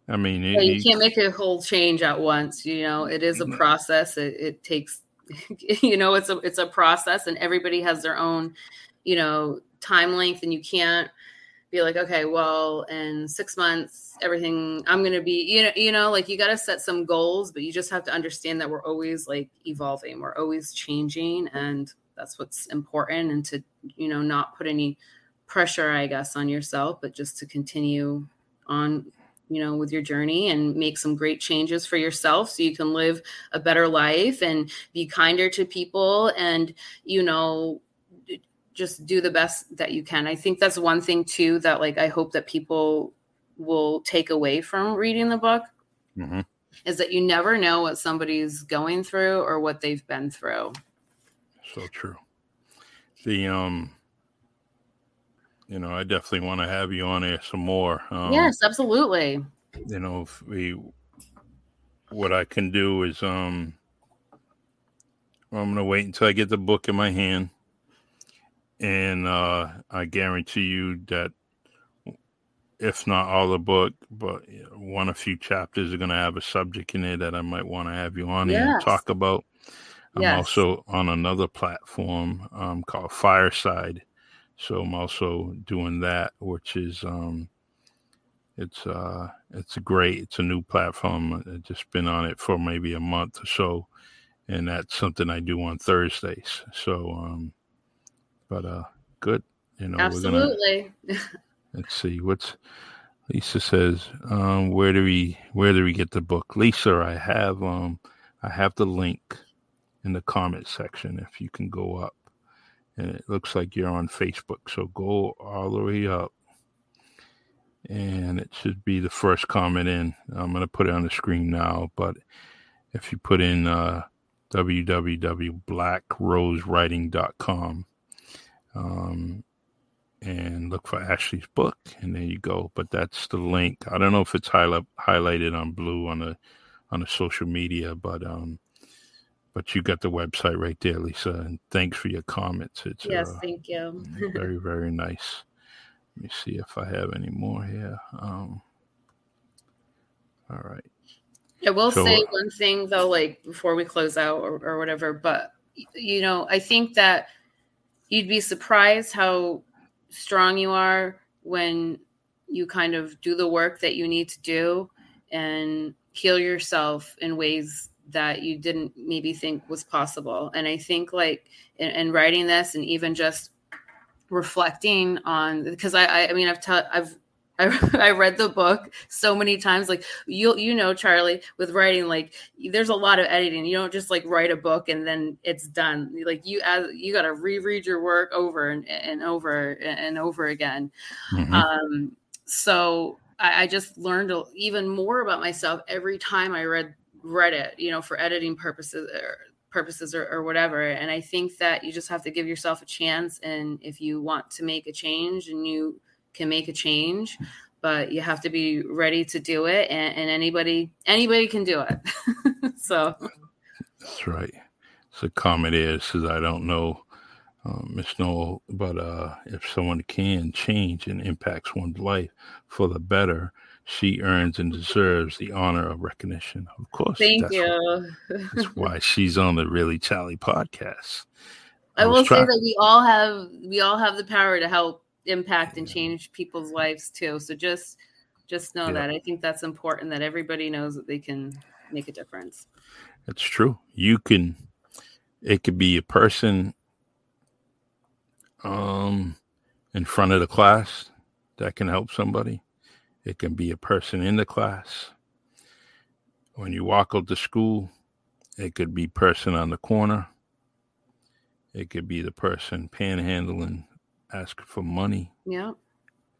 I mean, it, you can't make a whole change at once. You know, it is a mm-hmm. process. It, it takes, *laughs* you know, it's a it's a process, and everybody has their own, you know, time length, and you can't be like, okay, well, in six months, everything I'm to be, you know, you know, like you got to set some goals, but you just have to understand that we're always like evolving, we're always changing, and that's what's important, and to you know not put any pressure, I guess, on yourself, but just to continue on you know with your journey and make some great changes for yourself so you can live a better life and be kinder to people. And you know just do the best that you can i think that's one thing too that like i hope that people will take away from reading the book mm-hmm. is that you never know what somebody's going through or what they've been through so true the um you know, I definitely want to have you on here some more. Um, yes, absolutely. You know, if we, what I can do is, um, I'm gonna wait until I get the book in my hand, and uh, I guarantee you that, if not all the book, but one a few chapters are gonna have a subject in it that I might want to have you on yes. here and talk about. I'm yes. also on another platform um, called Fireside so I'm also doing that, which is um, it's uh, it's great. It's a new platform. I've just been on it for maybe a month or so, and that's something I do on Thursdays. So, um, but uh, good. You know, absolutely. Gonna, let's see what's Lisa says. Um, where do we where do we get the book, Lisa? I have um, I have the link in the comment section. If you can go up and it looks like you're on Facebook. So go all the way up, and it should be the first comment in. I'm going to put it on the screen now, but if you put in uh, www.blackrosewriting.com um, and look for Ashley's book, and there you go. But that's the link. I don't know if it's highlight, highlighted on blue on the on the social media, but um, but you got the website right there, Lisa. And thanks for your comments. It's yes, uh, thank you. *laughs* very, very nice. Let me see if I have any more here. Um, all right. I will so, say uh, one thing though, like before we close out or, or whatever, but you know, I think that you'd be surprised how strong you are when you kind of do the work that you need to do and heal yourself in ways that you didn't maybe think was possible. And I think like in, in writing this and even just reflecting on because I, I mean I've t- I've *laughs* I, I read the book so many times. Like you, you know, Charlie, with writing, like there's a lot of editing. You don't just like write a book and then it's done. Like you, as you got to reread your work over and, and over and over again. Mm-hmm. Um, so I, I just learned even more about myself every time I read read it. You know, for editing purposes or purposes or, or whatever. And I think that you just have to give yourself a chance. And if you want to make a change and you can make a change but you have to be ready to do it and, and anybody anybody can do it *laughs* so that's right so comment is says i don't know uh, Miss Noel, but uh, if someone can change and impacts one's life for the better, she earns and deserves the honor of recognition. Of course. Thank you. that's why she's on the Really Charlie podcast. I, I will say that we all have we all have the power to help impact and change people's lives too. So just just know yeah. that. I think that's important that everybody knows that they can make a difference. It's true. You can it could be a person um in front of the class that can help somebody. It can be a person in the class. When you walk out to school, it could be person on the corner. It could be the person panhandling ask for money. Yeah.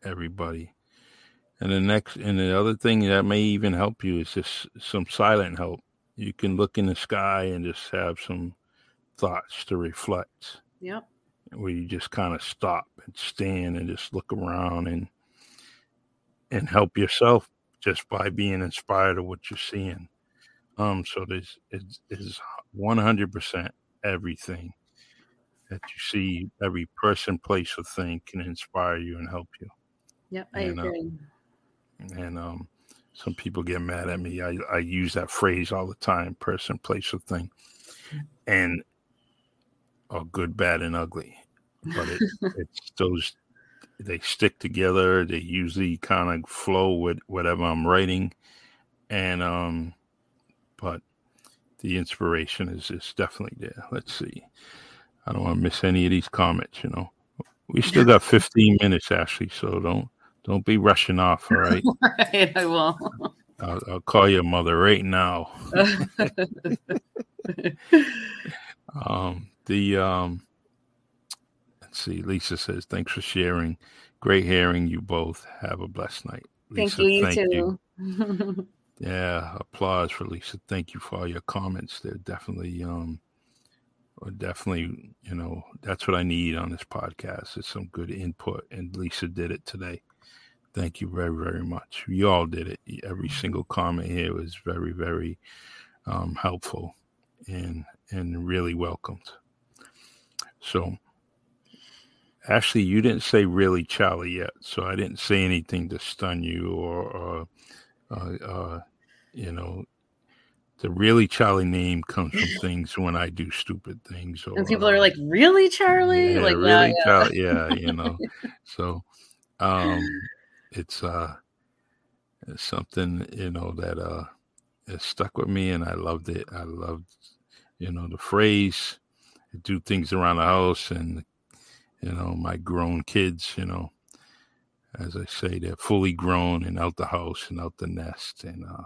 Everybody. And the next, and the other thing that may even help you is just some silent help. You can look in the sky and just have some thoughts to reflect. Yep. Where you just kind of stop and stand and just look around and and help yourself just by being inspired of what you're seeing. Um, so this is one hundred percent everything that you see every person, place, or thing can inspire you and help you. Yep, I and, uh, agree. Uh, and um, some people get mad at me. I, I use that phrase all the time person, place, or thing. And are good, bad, and ugly. But it, *laughs* it's those, they stick together. They usually kind of flow with whatever I'm writing. And, um, but the inspiration is, is definitely there. Let's see. I don't want to miss any of these comments. You know, we still got 15 minutes, Ashley. So don't don't be rushing off. All right. *laughs* right. I will. I'll, I'll call your mother right now. *laughs* um, the um, let's see. Lisa says, "Thanks for sharing. Great hearing you both. Have a blessed night." Lisa, thank you. Thank you. you. *laughs* yeah, applause for Lisa. Thank you for all your comments. They're definitely um, definitely, you know, that's what I need on this podcast is some good input. And Lisa did it today. Thank you very, very much. You all did it. Every single comment here was very, very um, helpful and and really welcomed. So, Ashley, you didn't say really Charlie yet, so I didn't say anything to stun you or, or uh, uh, you know, the really Charlie name comes from things when I do stupid things. Or, and people are like, "Really, Charlie?" Yeah, like, really, yeah. Charlie? Yeah, *laughs* you know. so, um, it's uh, it's something you know that uh, it stuck with me, and I loved it. I loved, you know, the phrase. do things around the house, and you know, my grown kids. You know, as I say, they're fully grown and out the house and out the nest, and uh,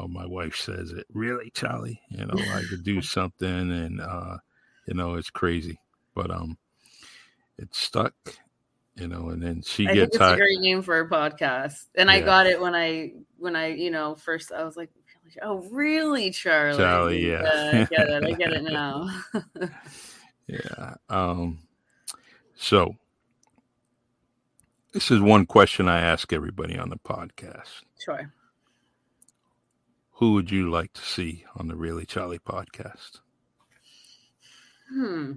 oh, my wife says it. Really, Charlie? You know, I could do something, and uh, you know, it's crazy, but um, it's stuck. You know, and then she I gets. Think it's a great name for a podcast, and yeah. I got it when I when I you know first I was like, oh really, Charlie? Charlie, yeah, yeah I get it. I get it *laughs* now. yeah. Um. So this is one question I ask everybody on the podcast. Sure who would you like to see on the Really Charlie podcast? Hmm.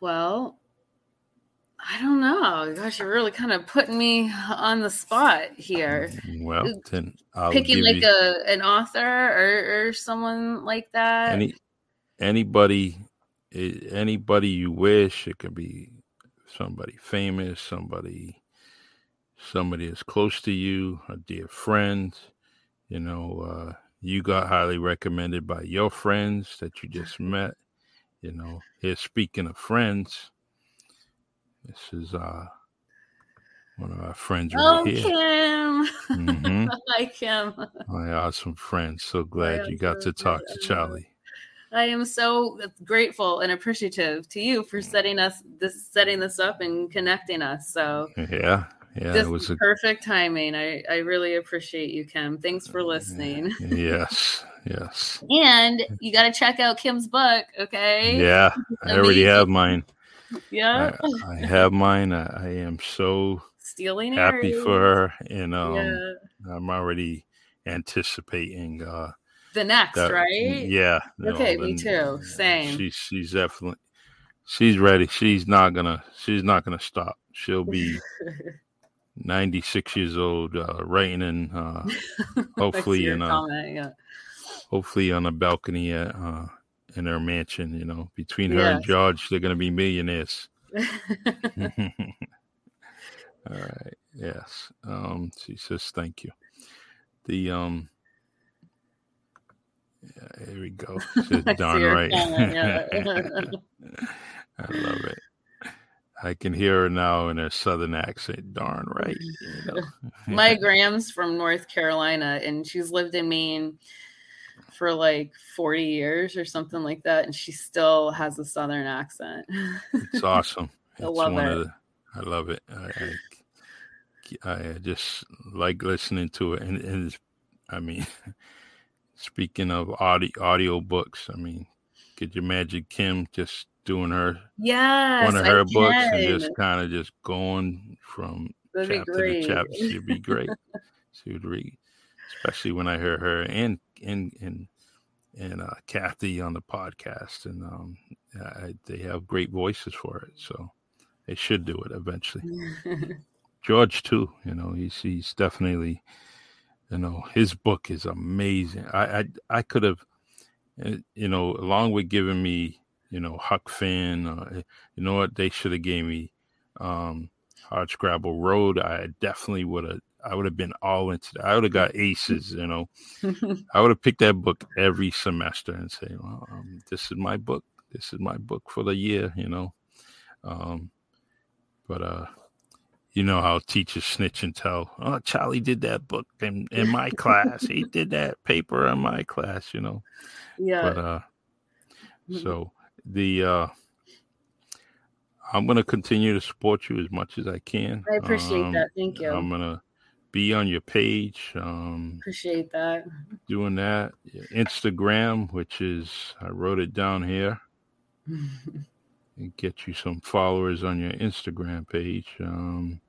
Well, I don't know. Gosh, you're really kind of putting me on the spot here. Well, then I'll picking like you... a an author or, or someone like that. Any anybody anybody you wish. It could be somebody famous, somebody somebody is close to you, a dear friend, you know, uh, you got highly recommended by your friends that you just *laughs* met. You know, here speaking of friends, This is uh one of our friends Oh, right here. Kim. Mhm. *laughs* Hi, Kim. My awesome friend. So glad you got to awesome talk to. Charlie. I am so grateful and appreciative to you for setting us this setting this up and connecting us. So *laughs* Yeah, yeah. this It was a perfect timing. I, I really appreciate you, Kim. Thanks for listening. *laughs* yes, yes. And you got to check out Kim's book, okay? Yeah, I already have mine. Yeah. I, I have mine. I, I am so Stealing happy for her, and um, yeah. I'm already anticipating. Uh, The next, that, right? Yeah. know, Okay, me too. Same. She's she's definitely she's ready. She's not gonna she's not gonna stop. She'll be *laughs* 96 years old, uh, writing in uh, *laughs* hopefully in a comment, yeah. hopefully on a balcony at, uh, in her mansion. You know, between her and George, they're gonna be millionaires. *laughs* *laughs* All right. Yes. Um, she says thank you. The um yeah, here we go. Darn right. comment, yeah. I love it. I can hear her now in her southern accent. Darn right. *laughs* You know. My *laughs* Graham's from North Carolina and she's lived in Maine for like 40 years or something like that. And she still has a southern accent. it's *laughs* awesome. I It's love it. the, I love it. I, I, I just like listening to it. And, and it's, I mean, speaking of audio, audio books, I mean, could you imagine Kim just doing her yes. one of her books and just kind of just going from That'd chapter to chapter? She'd be great. *laughs* she would read, especially when I hear her and and and and uh, Kathy on the podcast, and um, I, they have great voices for it, so they should do it eventually. *laughs* George too, you know, he's he's definitely, you know, his book is amazing. I I, I could have, uh, you know, along with giving me, you know, Huck Finn, uh, you know what they should have gave me, um, Scrabble Road. I definitely would have. I would have been all into that. I would have got aces, you know. *laughs* I would have picked that book every semester and say, well, um, this is my book. This is my book for the year, you know. Um, but uh, you know how teachers snitch and tell. Oh, Charlie did that book in, in my class. He did that paper in my class, you know. *laughs* yeah. But uh, so the uh, I'm gonna continue to support you as much as I can. I appreciate Um, that. Thank you. I'm gonna be on your page. Um, appreciate that. doing that. Instagram, which is I wrote it down here, *laughs* and get you some followers on your Instagram page. Um,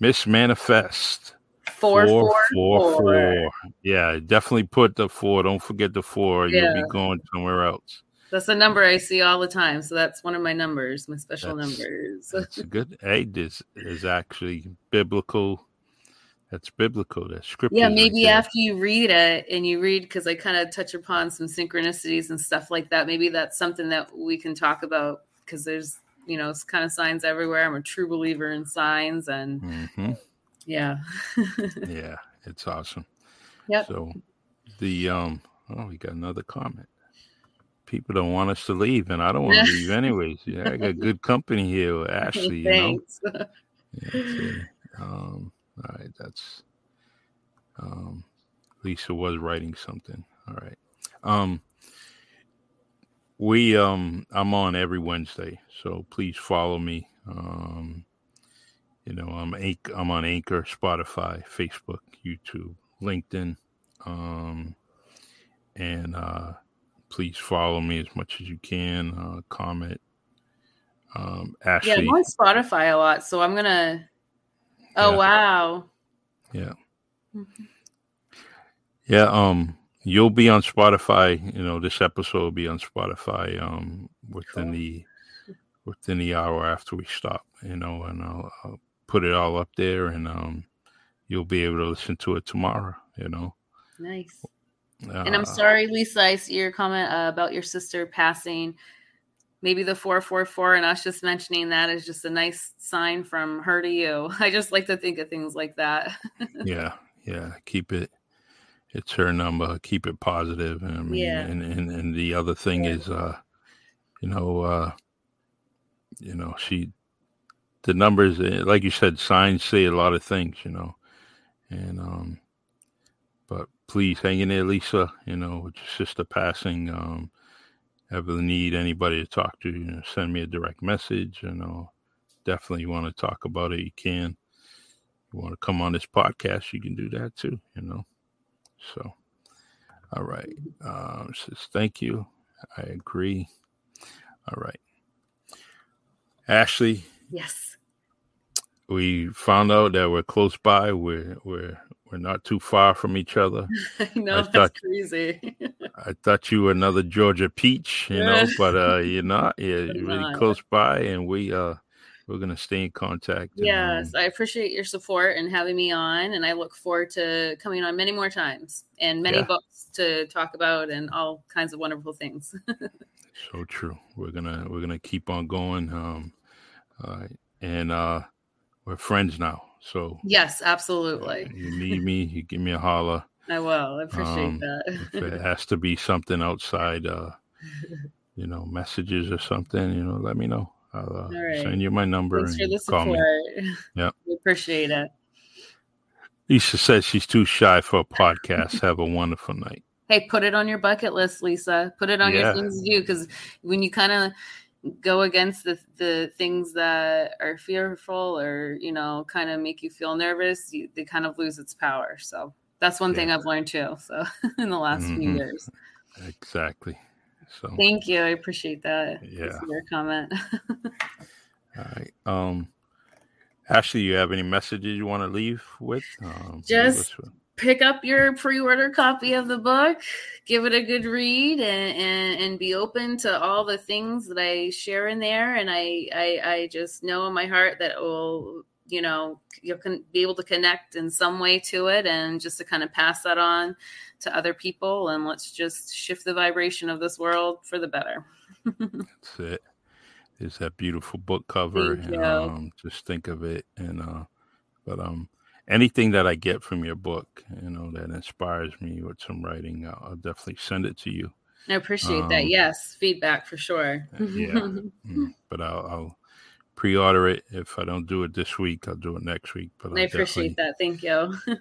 Miss Manifest Four, four, four, four. four. Yeah, definitely put the four. Don't forget the four. You'll be going somewhere else. That's a number I see all the time. So that's one of my numbers, my special That's- numbers. *laughs* That's a good. Hey, is is actually biblical. That's biblical. That's scripture. Yeah, maybe after you read it and you read, because I kind of touch upon some synchronicities and stuff like that. Maybe that's something that we can talk about because there's, you know, it's kind of signs everywhere. I'm a true believer in signs, and hmm yeah, *laughs* Yeah, it's awesome. Yep. So the um oh we got another comment. People don't want us to leave, and I don't want to leave *laughs* anyways. Yeah, I got good company here with Ashley, you know. *laughs* Yeah, um all right, that's um Lisa was writing something. All right. Um we um I'm on every Wednesday, so please follow me. Um you know, I'm I'm on Anchor, Spotify, Facebook, YouTube, LinkedIn. Um and uh please follow me as much as you can. Uh comment. Um Yeah, I'm on Spotify a lot, so I'm gonna. Oh Yeah. wow! Yeah. Yeah, um you'll be on Spotify, you know, this episode will be on Spotify um within Cool. the within the hour after we stop, you know, and I'll, I'll put it all up there and um you'll be able to listen to it tomorrow, you know. Nice. Uh, And I'm sorry, Lisa. I see your comment uh, about your sister passing. Maybe the 444 and us just mentioning that is just a nice sign from her to you. *laughs* I just like to think of things like that. *laughs* Yeah, yeah, keep it it's her number, keep it positive. And I mean Yeah. and, and and the other thing Yeah. is uh you know uh you know she the numbers, eh, like you said, signs say a lot of things, you know. And um, please hang in there, Lisa. You know, with your sister passing. Um, ever need anybody to talk to, you know, send me a direct message. You know, definitely want to talk about it. You can. You want to come on this podcast, you can do that too. You know. So, all right. Um, says thank you. I agree. All right. Ashley. Yes. We found out that we're close by. We're we're we're not too far from each other. *laughs* I know I that's thought- crazy. *laughs* I thought you were another Georgia peach, you know, but *laughs* uh you're not. You're really close by and we uh we're gonna stay in contact. and, yes, um, I appreciate your support and having me on, and I look forward to coming on many more times and many Yeah. books to talk about and all kinds of wonderful things. so true. We're gonna we're gonna keep on going. Um uh, and uh we're friends now. So yes, absolutely. you need me, you give me a holler. *laughs* I will. I appreciate Um, if it *laughs* has to be something outside uh you know messages or something you know let me know i'll uh, right. send you my number Thanks and for the call me support. *laughs* Yeah. We appreciate it. lisa says she's too shy for a podcast have a wonderful night Hey, put it on your bucket list, Lisa. Put it on Yeah. your things to do because when you kind of go against the the things that are fearful or you know kind of make you feel nervous, you, they kind of lose its power. So that's one thing I've learned too. So *laughs* in the last few Mhm. years. exactly so Thank you. I appreciate that. Yeah. Your comment. all right um ashley you have any messages you want to leave with um Just- pick up your pre-order copy of the book give it a good read and, and and be open to all the things that i share in there. And i i, I just know in my heart that it will you know you can be able to connect in some way to it. And just to kind of pass that on to other people and let's just shift the vibration of this world for the better. *laughs* That's it. is that beautiful book cover Thank and um just think of it and uh but um anything that i get from your book you know that inspires me with some writing i'll, I'll definitely send it to you. I appreciate that. Um, yes feedback for sure. yeah. *laughs* Mm, but I'll, I'll pre-order it. If i don't do it this week i'll do it next week but I'll i appreciate that. Thank you. *laughs*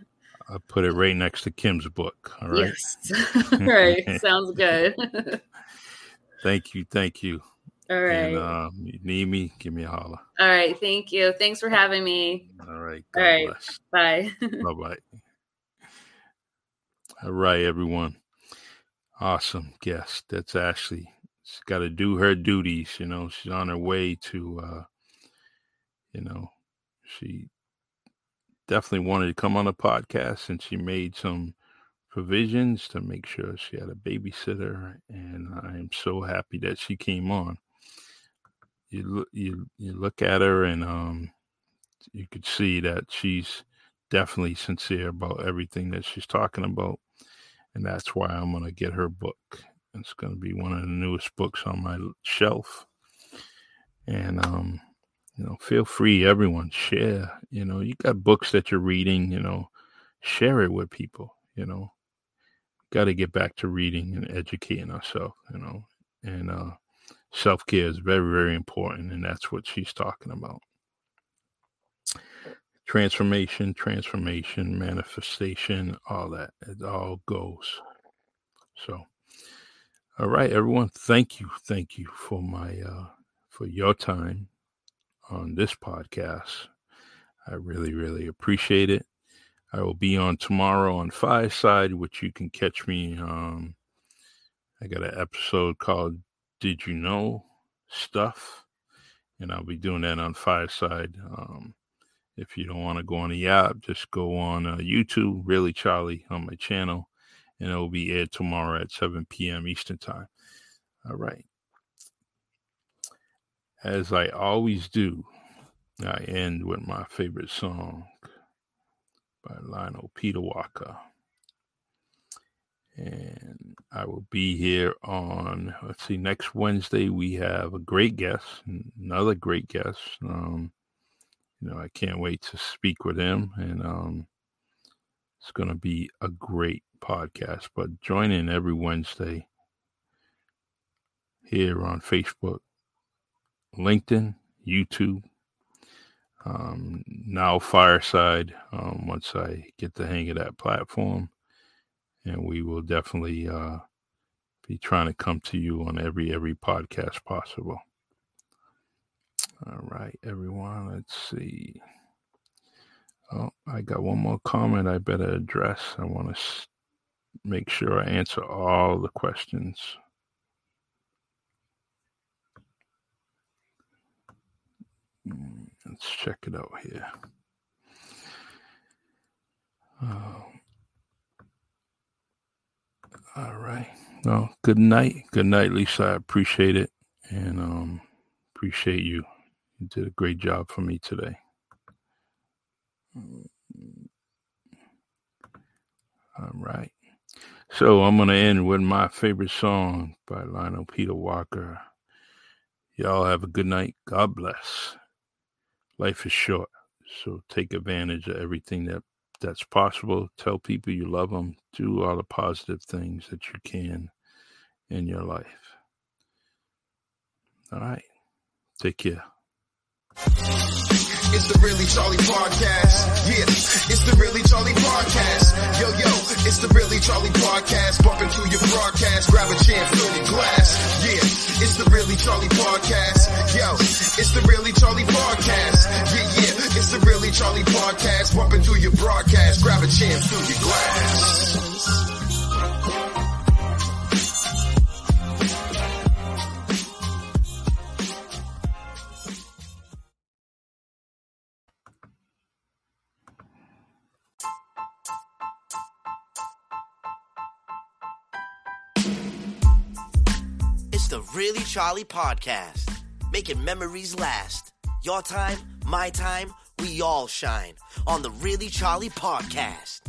I'll put it right next to kim's book all right? Yes. *laughs* All right. Sounds good. Thank you thank you all right and um you need me give me a holler All right. Thank you. Thanks for having me. all right All God right. bless Bye. *laughs* Bye bye. All right, everyone. Awesome guest. That's Ashley. She's got to do her duties. You know, she's on her way to, uh, you know, she definitely wanted to come on the podcast and she made some provisions to make sure she had a babysitter. And I am so happy that she came on. You look, you, you look at her and, um, you could see that she's definitely sincere about everything that she's talking about. And that's why I'm going to get her book. It's going to be one of the newest books on my shelf. And, um, you know, feel free, everyone, share. You know, you got books that you're reading, you know, share it with people, you know. Got to get back to reading and educating ourselves, you know. And uh, self care is very, very important. And that's what she's talking about transformation, transformation, manifestation, all that. It all goes. So, all right, everyone. Thank you, thank you for my uh for your time on this podcast. I really, really appreciate it. I will be on tomorrow on Fireside, which you can catch me. Um, I got an episode called "Did You Know Stuff," and I'll be doing that on Fireside. Um, if you don't want to go on the app, just go on uh, YouTube, Really Charlie, on my channel, and it will be aired tomorrow at 7 p.m. Eastern Time. All right. As I always do, I end with my favorite song by Lionel Peter Walker. And I will be here on, let's see, next Wednesday. We have a great guest, another great guest. Um, you know, I can't wait to speak with him, and um, it's going to be a great podcast. But join in every Wednesday here on Facebook, LinkedIn, YouTube. um, now Fireside. Um, once I get the hang of that platform, and we will definitely uh, be trying to come to you on every every podcast possible. All right, everyone. Let's see. Oh, I got one more comment I better address. I want to make sure I answer all the questions. Mm, Let's check it out here. Oh, all right. No, good night. Good night, Lisa. I appreciate it. And um appreciate you. You did a great job for me today. All right. So I'm gonna end with my favorite song by Lionel Peter Walker. Y'all have a good night. God bless. Life is short, so take advantage of everything that that's possible. Tell people you love them. Do all the positive things that you can in your life. All right. Take care. It's the Really Charlie Podcast. Yeah, it's the Really Charlie Podcast. Yo, yo, it's the Really Charlie Podcast. Bump into your broadcast, grab a chair, fill your glass. Yeah, it's the Really Charlie Podcast. Yo, it's the Really Charlie Podcast. Yeah, yeah, it's the Really Charlie Podcast. Bump into your broadcast, grab a chair, fill your glass. Really Charlie Podcast, making memories last. Your time, my time, we all shine on the Really Charlie Podcast.